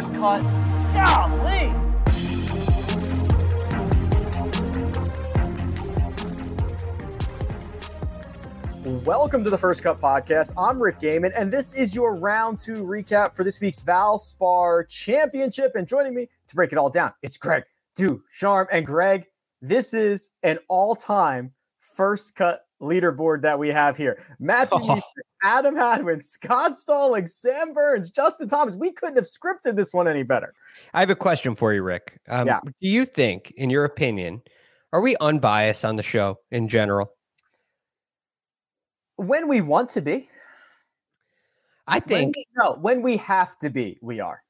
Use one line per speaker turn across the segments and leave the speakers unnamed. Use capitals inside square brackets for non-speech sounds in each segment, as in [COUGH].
First cut. Golly.
Welcome to the First Cut Podcast. I'm Rick Gehman, and this is your round two recap for this week's Valspar Championship. And joining me to break it all down, it's Greg DuCharme. And Greg, this is an all-time First Cut leaderboard that we have here. Matthew oh. [LAUGHS] Easter, Adam Hadwin, Scott Stalling, Sam Burns, Justin Thomas. We couldn't have scripted this one any better.
I have a question for you, Rick. Um, yeah. Do you think, in your opinion, are we unbiased on the show in general?
when we want to be.
I think
when we, no, when we have to be, we are.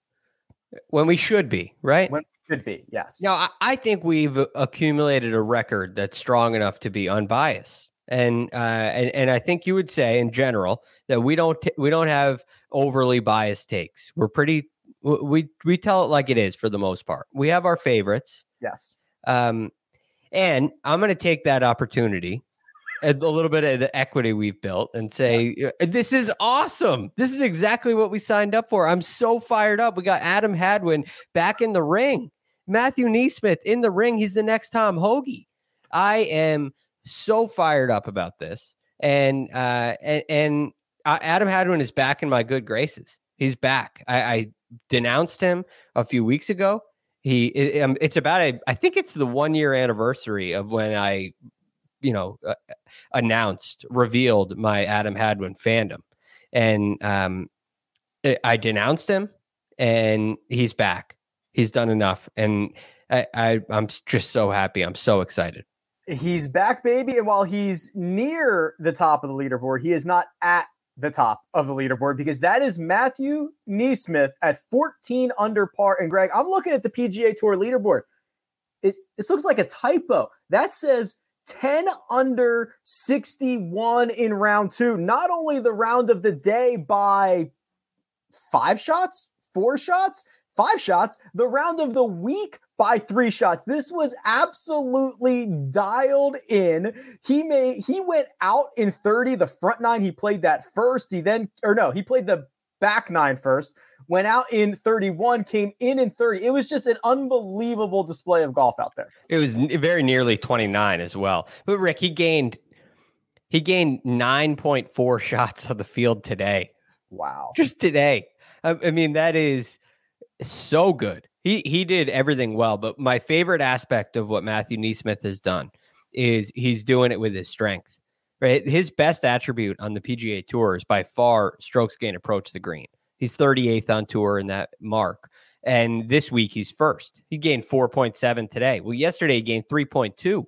When we should be, right?
When we should be, yes.
Now, I, I think we've accumulated a record that's strong enough to be unbiased, and uh, and and I think you would say, in general, that we don't t- we don't have overly biased takes. We're pretty we we tell it like it is for the most part. We have our favorites,
yes.
Um, and I'm going to take that opportunity a little bit of the equity we've built and say yes. this is awesome this is exactly what we signed up for i'm so fired up we got adam hadwin back in the ring matthew NeSmith in the ring he's the next tom hoge i am so fired up about this and uh and, and uh, adam hadwin is back in my good graces he's back I, I denounced him a few weeks ago he it, um, it's about a i think it's the one year anniversary of when i you know, uh, announced, revealed my Adam Hadwin fandom. And um, I denounced him and he's back. He's done enough. And I, I, I'm just so happy. I'm so excited.
He's back, baby. And while he's near the top of the leaderboard, he is not at the top of the leaderboard because that is Matthew NeSmith at 14 under par. And Greg, I'm looking at the PGA Tour leaderboard. It, this looks like a typo. That says 10 under 61 in round two. Not only the round of the day by five shots, four shots, five shots, the round of the week by three shots. This was absolutely dialed in. He made he went out in 30. The front nine, he played that first. He then, or no, he played the back nine first went out in 31, came in in 30. It was just an unbelievable display of golf out there.
It was very nearly 29 as well. But Rick, he gained he gained 9.4 [LAUGHS] shots of the field today.
Wow.
Just today. I, I mean, that is so good. He he did everything well, but my favorite aspect of what Matthew NeSmith has done is he's doing it with his strength. Right? His best attribute on the PGA Tour is by far strokes gain approach the green. He's 38th on tour in that mark. And this week he's first. He gained 4.7 today. Well, yesterday he gained 3.2.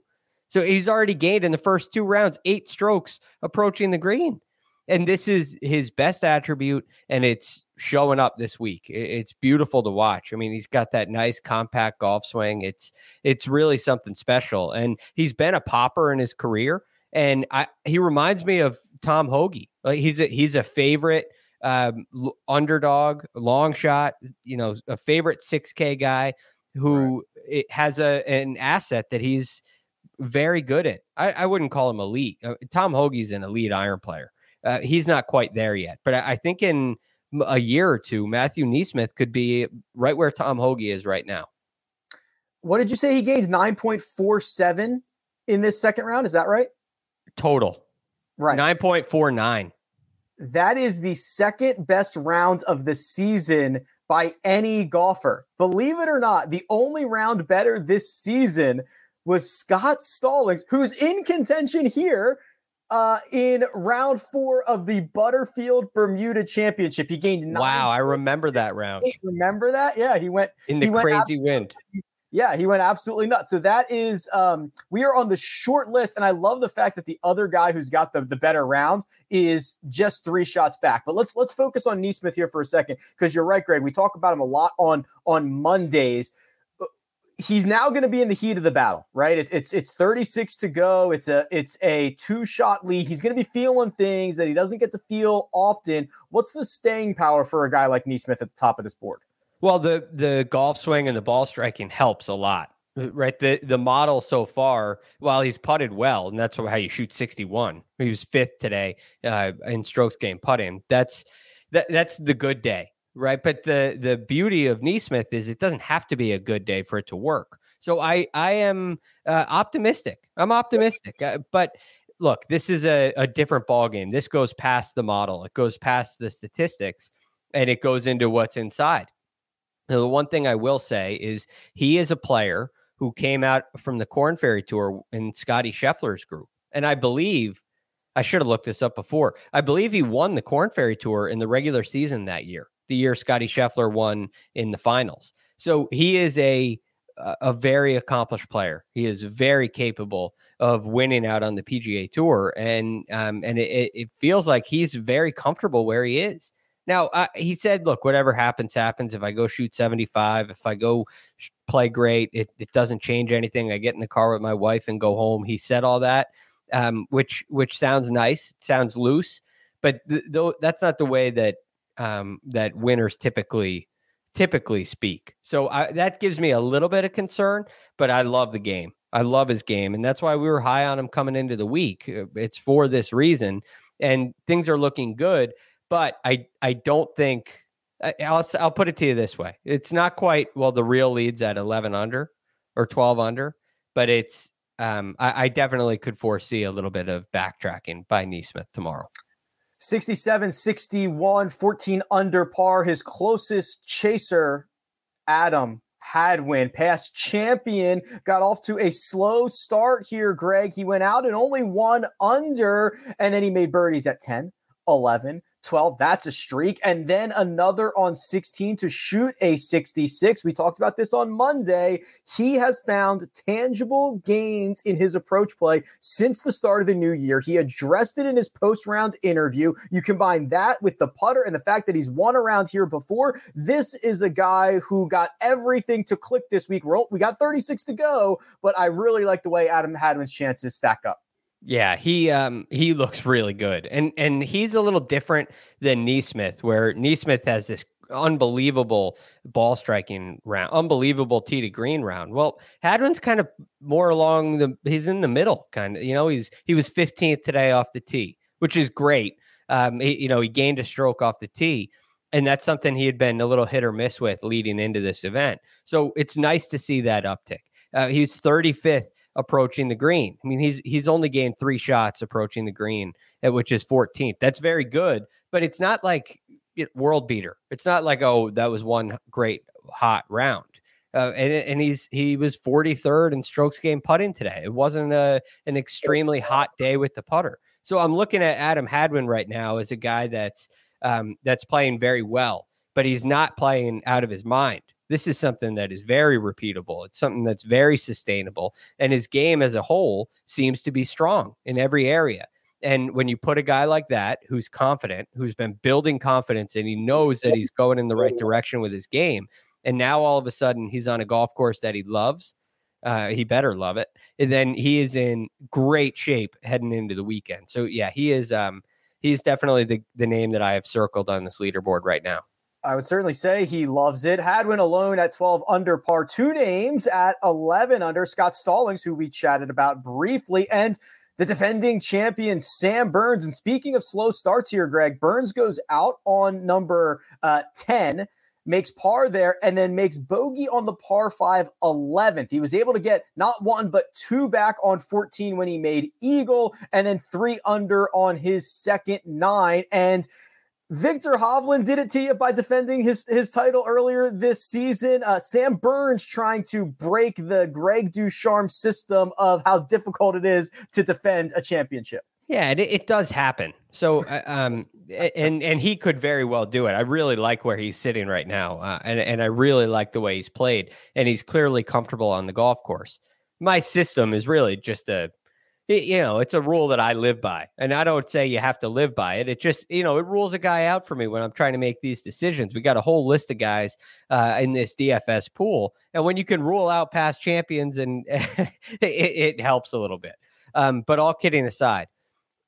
So he's already gained in the first two rounds eight strokes approaching the green. And this is his best attribute, and it's showing up this week. It's beautiful to watch. I mean, he's got that nice compact golf swing. It's it's really something special. And he's been a popper in his career. And I he reminds me of Tom Hoge. Like he's a he's a favorite um, underdog, long shot, you know, a favorite 6K guy who right. has a an asset that he's very good at. I, I wouldn't call him elite. Uh, Tom Hoge's an elite iron player. Uh, he's not quite there yet, but I, I, think in a year or two, Matthew NeSmith could be right where Tom Hoge is right now.
What did you say? He gained 9.47 in this second round. Is that right?
Total. Right. 9.49.
That is the second best round of the season by any golfer. Believe it or not, the only round better this season was Scott Stallings, who's in contention here uh, in round four of the Butterfield Bermuda Championship. He gained
Wow, I remember that round.
Remember that? Yeah, he went
in the crazy wind.
Yeah, he went absolutely nuts. So that is um we are on the short list, and I love the fact that the other guy who's got the, the better round is just three shots back. But let's let's focus on NeSmith here for a second, because you're right, Greg. We talk about him a lot on on Mondays. He's now going to be in the heat of the battle, right? It, it's it's 36 to go. It's a it's a two shot lead. He's going to be feeling things that he doesn't get to feel often. What's the staying power for a guy like NeSmith at the top of this board?
Well, the the golf swing and the ball striking helps a lot, uh, right? The the model so far, while he's putted well, and that's how you shoot 61. He was fifth today uh, in strokes gained putting. That's that that's the good day, right? But the the beauty of NeSmith is it doesn't have to be a good day for it to work. So I I am uh, optimistic. I'm optimistic, uh, but look, this is a, a different ball game. This goes past the model. It goes past the statistics, and it goes into what's inside. Now, the one thing I will say is he is a player who came out from the Korn Ferry Tour in Scotty Scheffler's group. And I believe, I should have looked this up before. I believe he won the Korn Ferry Tour in the regular season that year, the year Scotty Scheffler won in the finals. So he is a a very accomplished player. He is very capable of winning out on the PGA Tour, and um, and it, it feels like he's very comfortable where he is. Now, uh, he said, look, whatever happens, happens. If I go shoot 75, if I go sh- play great, it, it doesn't change anything. I get in the car with my wife and go home. He said all that, um, which which sounds nice, sounds loose, but th- th- that's not the way that um, that winners typically typically speak. So I, that gives me a little bit of concern, but I love the game. I love his game, and that's why we were high on him coming into the week. Uh, it's for this reason, and things are looking good but I I don't think I'll I'll put it to you this way: it's not quite well the real leads at eleven under or twelve under, but it's um, I, I definitely could foresee a little bit of backtracking by NeSmith tomorrow.
67 61, 14 under par. His closest chaser, Adam Hadwin, past champion, got off to a slow start here, Greg. He went out and only one under, and then he made birdies at 10, 11, 12. That's a streak. And then another on 16 to shoot a 66. We talked about this on Monday. He has found tangible gains in his approach play since the start of the new year. He addressed it in his post round interview. You combine that with the putter and the fact that he's won around here before. This is a guy who got everything to click this week. we we got 36 to go, but I really like the way Adam Hadwin's chances stack up.
Yeah, he um he looks really good. And and he's a little different than NeSmith, where NeSmith has this unbelievable ball striking round, unbelievable tee to green round. Well, Hadwin's kind of more along the he's in the middle, kind of. You know, he's he was 15th today off the tee, which is great. Um, he, you know, he gained a stroke off the tee. And that's something he had been a little hit or miss with leading into this event. So it's nice to see that uptick. Uh, he was 35th approaching the green. I mean, he's he's only gained three shots approaching the green, which is 14th. That's very good, but it's not like world beater. It's not like oh that was one great hot round. Uh, and and he's he was 43rd in strokes gained putting today. It wasn't a an extremely hot day with the putter. So I'm looking at Adam Hadwin right now as a guy that's um, that's playing very well, but he's not playing out of his mind. This is something that is very repeatable. It's something that's very sustainable. And his game as a whole seems to be strong in every area. And when you put a guy like that who's confident, who's been building confidence, and he knows that he's going in the right direction with his game, and now all of a sudden he's on a golf course that he loves, uh, he better love it. And then he is in great shape heading into the weekend. So yeah, he is. Um, he's definitely the the name that I have circled on this leaderboard right now.
I would certainly say he loves it. Hadwin alone at 12 under par. Two names at 11 under. Scott Stallings, who we chatted about briefly, and the defending champion Sam Burns. And speaking of slow starts here, Greg, Burns goes out on number uh, 10, makes par there, and then makes bogey on the par 5 11th. He was able to get not one, but two back on 14 when he made Eagle, and then three under on his second nine. And Viktor Hovland did it to you by defending his, his title earlier this season. Uh, Sam Burns trying to break the Greg DuCharme system of how difficult it is to defend a championship.
Yeah, it, it does happen. So, uh, um, and and he could very well do it. I really like where he's sitting right now, uh, and and I really like the way he's played, and he's clearly comfortable on the golf course. My system is really just a, you know, it's a rule that I live by, and I don't say you have to live by it. It just, you know, it rules a guy out for me when I'm trying to make these decisions. We got a whole list of guys uh, in this DFS pool, and when you can rule out past champions, and [LAUGHS] it, it helps a little bit. Um, but all kidding aside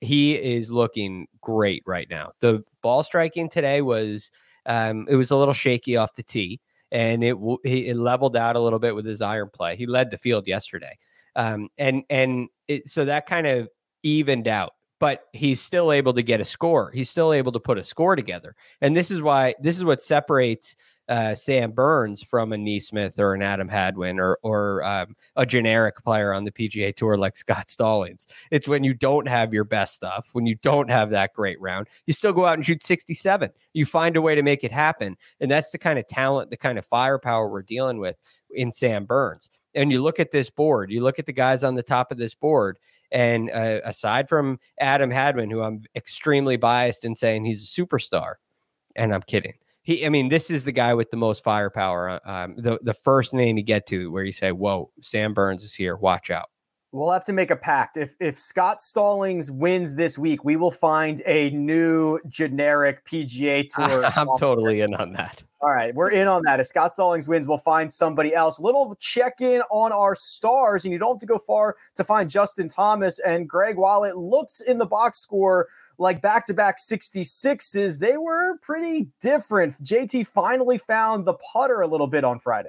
he is looking great right now. The ball striking today was um, it was a little shaky off the tee, and it it leveled out a little bit with his iron play. He led the field yesterday, um, and and it, so that kind of evened out. But he's still able to get a score. He's still able to put a score together, and this is why this is what separates uh, Sam Burns from a NeSmith or an Adam Hadwin or or um, a generic player on the PGA Tour like Scott Stallings. It's when you don't have your best stuff, when you don't have that great round, you still go out and shoot 67. You find a way to make it happen, and that's the kind of talent, the kind of firepower we're dealing with in Sam Burns. And you look at this board, you look at the guys on the top of this board, and uh, aside from Adam Hadwin, who I'm extremely biased in saying he's a superstar, and I'm kidding he, I mean, this is the guy with the most firepower. Uh, um, the the first name you get to where you say, "Whoa, Sam Burns is here. Watch out."
We'll have to make a pact. If if Scott Stallings wins this week, we will find a new generic PGA Tour. [LAUGHS]
I'm totally in on that.
All right, we're in on that. If Scott Stallings wins, we'll find somebody else. Little check in on our stars, and you don't have to go far to find Justin Thomas and Greg. While it looks in the box score like back to back 66s, they were pretty different. JT finally found the putter a little bit on Friday.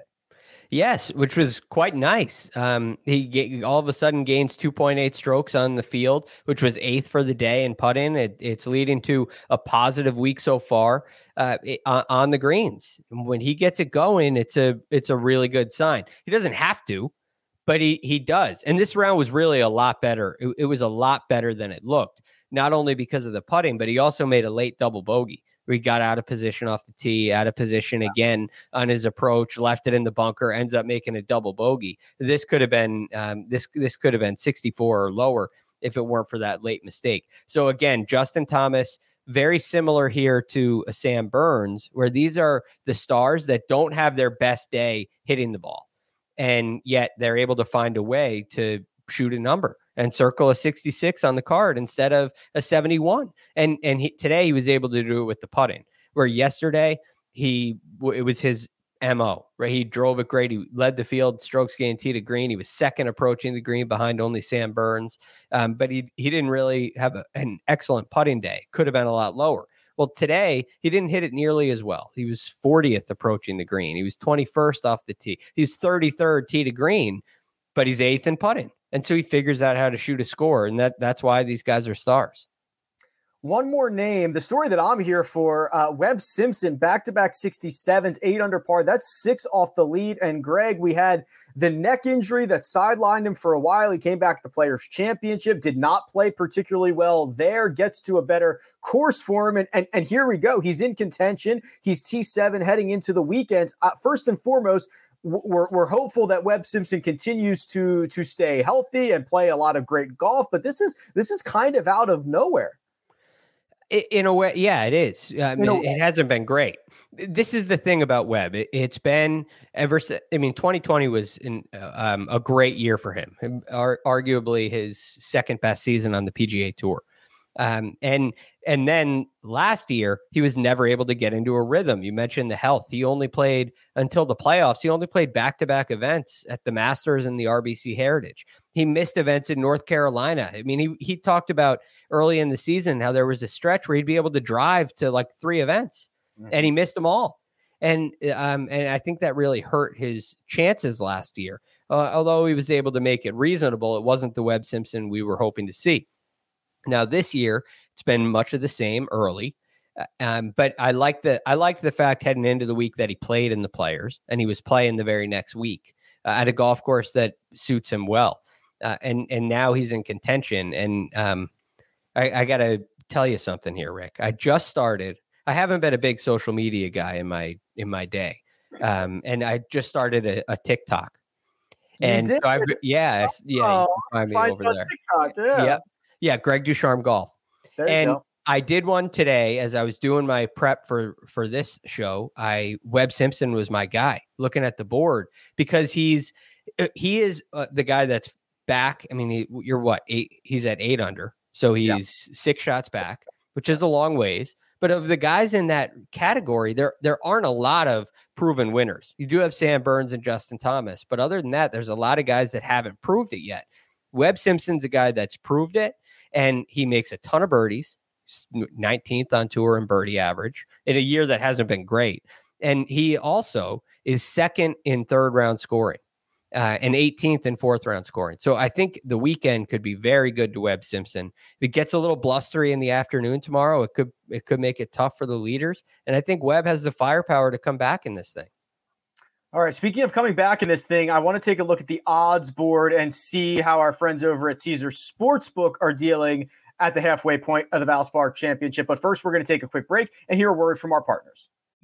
Yes, which was quite nice. Um, he all of a sudden gains 2.8 strokes on the field, which was eighth for the day in putting. It, it's leading to a positive week so far uh, on the greens. When he gets it going, it's a it's a really good sign. He doesn't have to, but he he does. And this round was really a lot better. It, it was a lot better than it looked not only because of the putting, but he also made a late double bogey. He got out of position off the tee, out of position again on his approach, left it in the bunker, ends up making a double bogey. This could have been um, this this could have been 64 or lower if it weren't for that late mistake. So again, Justin Thomas, very similar here to Sam Burns, where these are the stars that don't have their best day hitting the ball, and yet they're able to find a way to shoot a number and circle a 66 on the card instead of a 71. And and he, today he was able to do it with the putting. Where yesterday he it was his mo right. He drove it great. He led the field, strokes tee to green. He was second approaching the green behind only Sam Burns. Um, but he he didn't really have a, an excellent putting day. Could have been a lot lower. Well, today he didn't hit it nearly as well. He was 40th approaching the green. He was 21st off the tee. He's 33rd tee to green, but he's eighth in putting until he figures out how to shoot a score. And that that's why these guys are stars.
One more name, the story that I'm here for uh, Webb Simpson, back to back 67s, eight under par. That's six off the lead. And Greg, we had the neck injury that sidelined him for a while. He came back to the Players' Championship, did not play particularly well there, gets to a better course for him. And, and, and here we go. He's in contention. He's T7 heading into the weekend. Uh, first and foremost, we're, we're hopeful that Webb Simpson continues to to stay healthy and play a lot of great golf, but this is this is kind of out of nowhere.
In a way, yeah, it is. I mean, it hasn't been great. This is the thing about Webb. It, has been ever since. I mean, 2020 was in, um, a great year for him. arguably his second best season on the PGA Tour. Um, and and then last year he was never able to get into a rhythm. You mentioned the health. He only played until the playoffs. He only played back to back events at the Masters and the RBC Heritage. He missed events in North Carolina. I mean, he he talked about early in the season how there was a stretch where he'd be able to drive to like three events, mm-hmm. and he missed them all. And um, and I think that really hurt his chances last year. Uh, although he was able to make it reasonable, it wasn't the Webb Simpson we were hoping to see. Now this year, it's been much of the same early. Uh, um, but I like the I liked the fact heading into the week that he played in the players and he was playing the very next week uh, at a golf course that suits him well. Uh, and and now he's in contention. And um, I, I got to tell you something here, Rick. I just started. I haven't been a big social media guy in my in my day, um, and I just started a, a TikTok. And so I, yeah, yeah,
oh, find over there. TikTok, yeah.
Yep. Yeah, Greg DuCharme Golf.
There
and. I did one today as I was doing my prep for for this show. I Webb Simpson was my guy looking at the board because he's uh, he is uh, the guy that's back. I mean, he, you're what eight? He's at eight under, so he's yeah. six shots back, which is a long ways. But of the guys in that category, there there aren't a lot of proven winners. You do have Sam Burns and Justin Thomas, but other than that, there's a lot of guys that haven't proved it yet. Webb Simpson's a guy that's proved it, and he makes a ton of birdies. 19th on tour in birdie average in a year that hasn't been great. And he also is second in third round scoring uh, and 18th in fourth round scoring. So I think the weekend could be very good to Webb Simpson. If it gets a little blustery in the afternoon tomorrow, it could it could make it tough for the leaders. And I think Webb has the firepower to come back in this thing.
All right. Speaking of coming back in this thing, I want to take a look at the odds board and see how our friends over at Caesars Sportsbook are dealing at the halfway point of the Valspar Championship. But first, we're going to take a quick break and hear a word from our partners.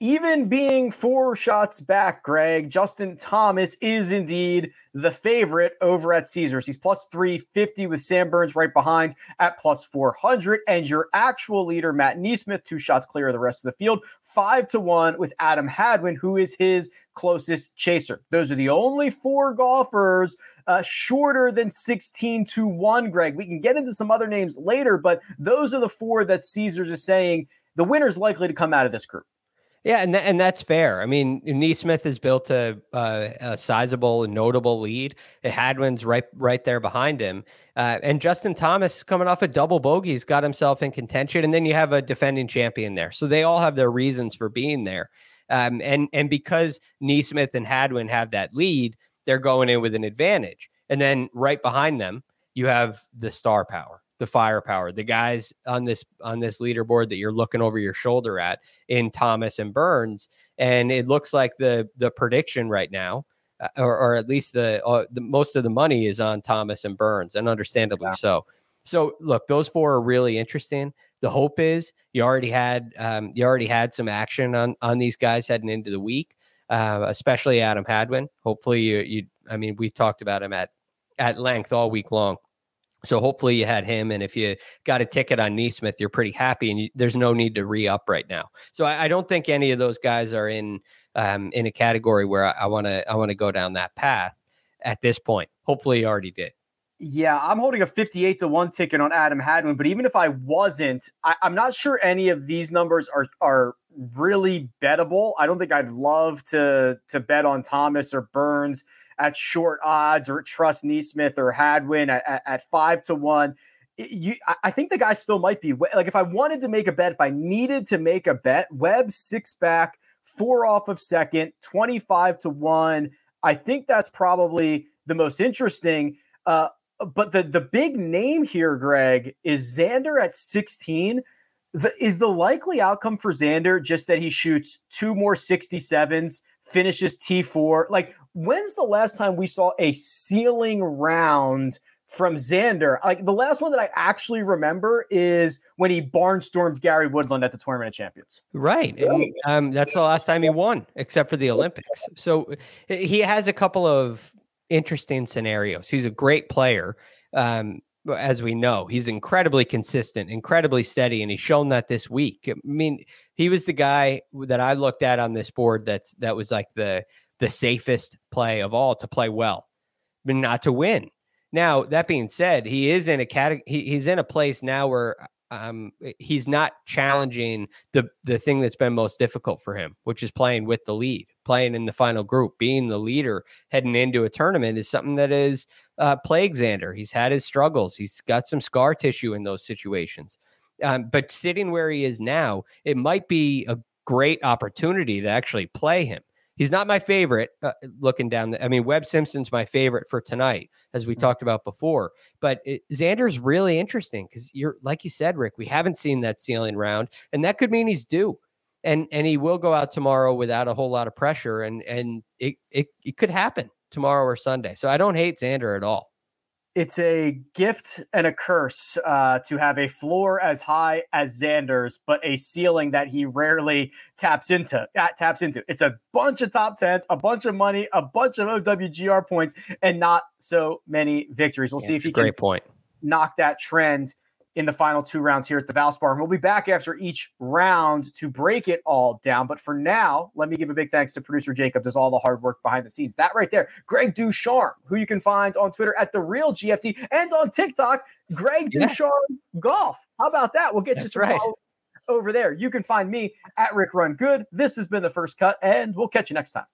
Even being four shots back, Greg, Justin Thomas is indeed the favorite over at Caesars. He's plus 350 with Sam Burns right behind at plus 400. And your actual leader, Matt NeSmith, two shots clear of the rest of the field, five to one with Adam Hadwin, who is his closest chaser. Those are the only four golfers uh, shorter than 16 to 1, Greg. We can get into some other names later, but those are the four that Caesars is saying the winner's likely to come out of this group.
Yeah, and th- and that's fair. I mean, NeSmith has built a, a, a sizable and notable lead. Hadwin's right right there behind him, uh, and Justin Thomas coming off a double bogey, he's got himself in contention. And then you have a defending champion there, so they all have their reasons for being there. Um, and and because NeSmith and Hadwin have that lead, they're going in with an advantage. And then right behind them, you have the star power the firepower, the guys on this on this leaderboard that you're looking over your shoulder at in Thomas and Burns, and it looks like the the prediction right now, uh, or, or at least the, uh, the most of the money is on Thomas and Burns, and understandably yeah. so. So look, those four are really interesting. The hope is you already had um, you already had some action on on these guys heading into the week, uh, especially Adam Hadwin. Hopefully you you I mean we've talked about him at at length all week long. So hopefully you had him, and if you got a ticket on NeSmith, you're pretty happy, and you, there's no need to re up right now. So I, I, don't think any of those guys are in um, in a category where I want to I want to go down that path at this point. Hopefully, you already did.
Yeah, I'm holding a 58 to one ticket on Adam Hadwin, but even if I wasn't, I, I'm not sure any of these numbers are are really bettable. I don't think I'd love to to bet on Thomas or Burns at short odds or trust NeSmith or Hadwin at, at, at five to one. You, I think the guy still might be like if I wanted to make a bet, if I needed to make a bet, Webb six back, four off of second, 25 to one. I think that's probably the most interesting. Uh, but the the big name here, Greg, is Xander at 16. The, is the likely outcome for Xander just that he shoots two more 67s, finishes T4? Like, when's the last time we saw a ceiling round from Xander? Like the last one that I actually remember is when he barnstormed Gary Woodland at the Tournament of Champions.
Right. And, um, that's the last time he won, except for the Olympics. So he has a couple of interesting scenarios. He's a great player. Um, as we know, he's incredibly consistent, incredibly steady, and he's shown that this week. I mean, he was the guy that I looked at on this board that's that was like the the safest play of all to play well, but not to win. Now, that being said, he is in a category, he, he's in a place now where um, he's not challenging the the thing that's been most difficult for him, which is playing with the lead, playing in the final group, being the leader heading into a tournament is something that is uh, plagued Xander. He's had his struggles. He's got some scar tissue in those situations. Um, but sitting where he is now, it might be a great opportunity to actually play him. He's not my favorite uh, looking down. The, I mean, Webb Simpson's my favorite for tonight, as we mm-hmm. talked about before. But it, Xander's really interesting because you're, like you said, Rick, we haven't seen that ceiling round, and that could mean he's due. And, and he will go out tomorrow without a whole lot of pressure, and and it, it, it could happen tomorrow or Sunday. So I don't hate Xander at all
it's a gift and a curse uh, to have a floor as high as Xander's, but a ceiling that he rarely taps into. Uh, taps into. It's a bunch of top tens, a bunch of money, a bunch of OWGR points, and not so many victories. We'll yeah, see if he
can point.
knock that trend in the final two rounds here at the Valspar. And we'll be back after each round to break it all down. But for now, let me give a big thanks to producer Jacob. Does all the hard work behind the scenes. That right there, Greg DuCharme, who you can find on Twitter at the real GFD and on TikTok, Greg yeah. DuCharme Golf. How about that? We'll get That's you some right. over there. You can find me at Rick Run Good. This has been the first cut, and we'll catch you next time.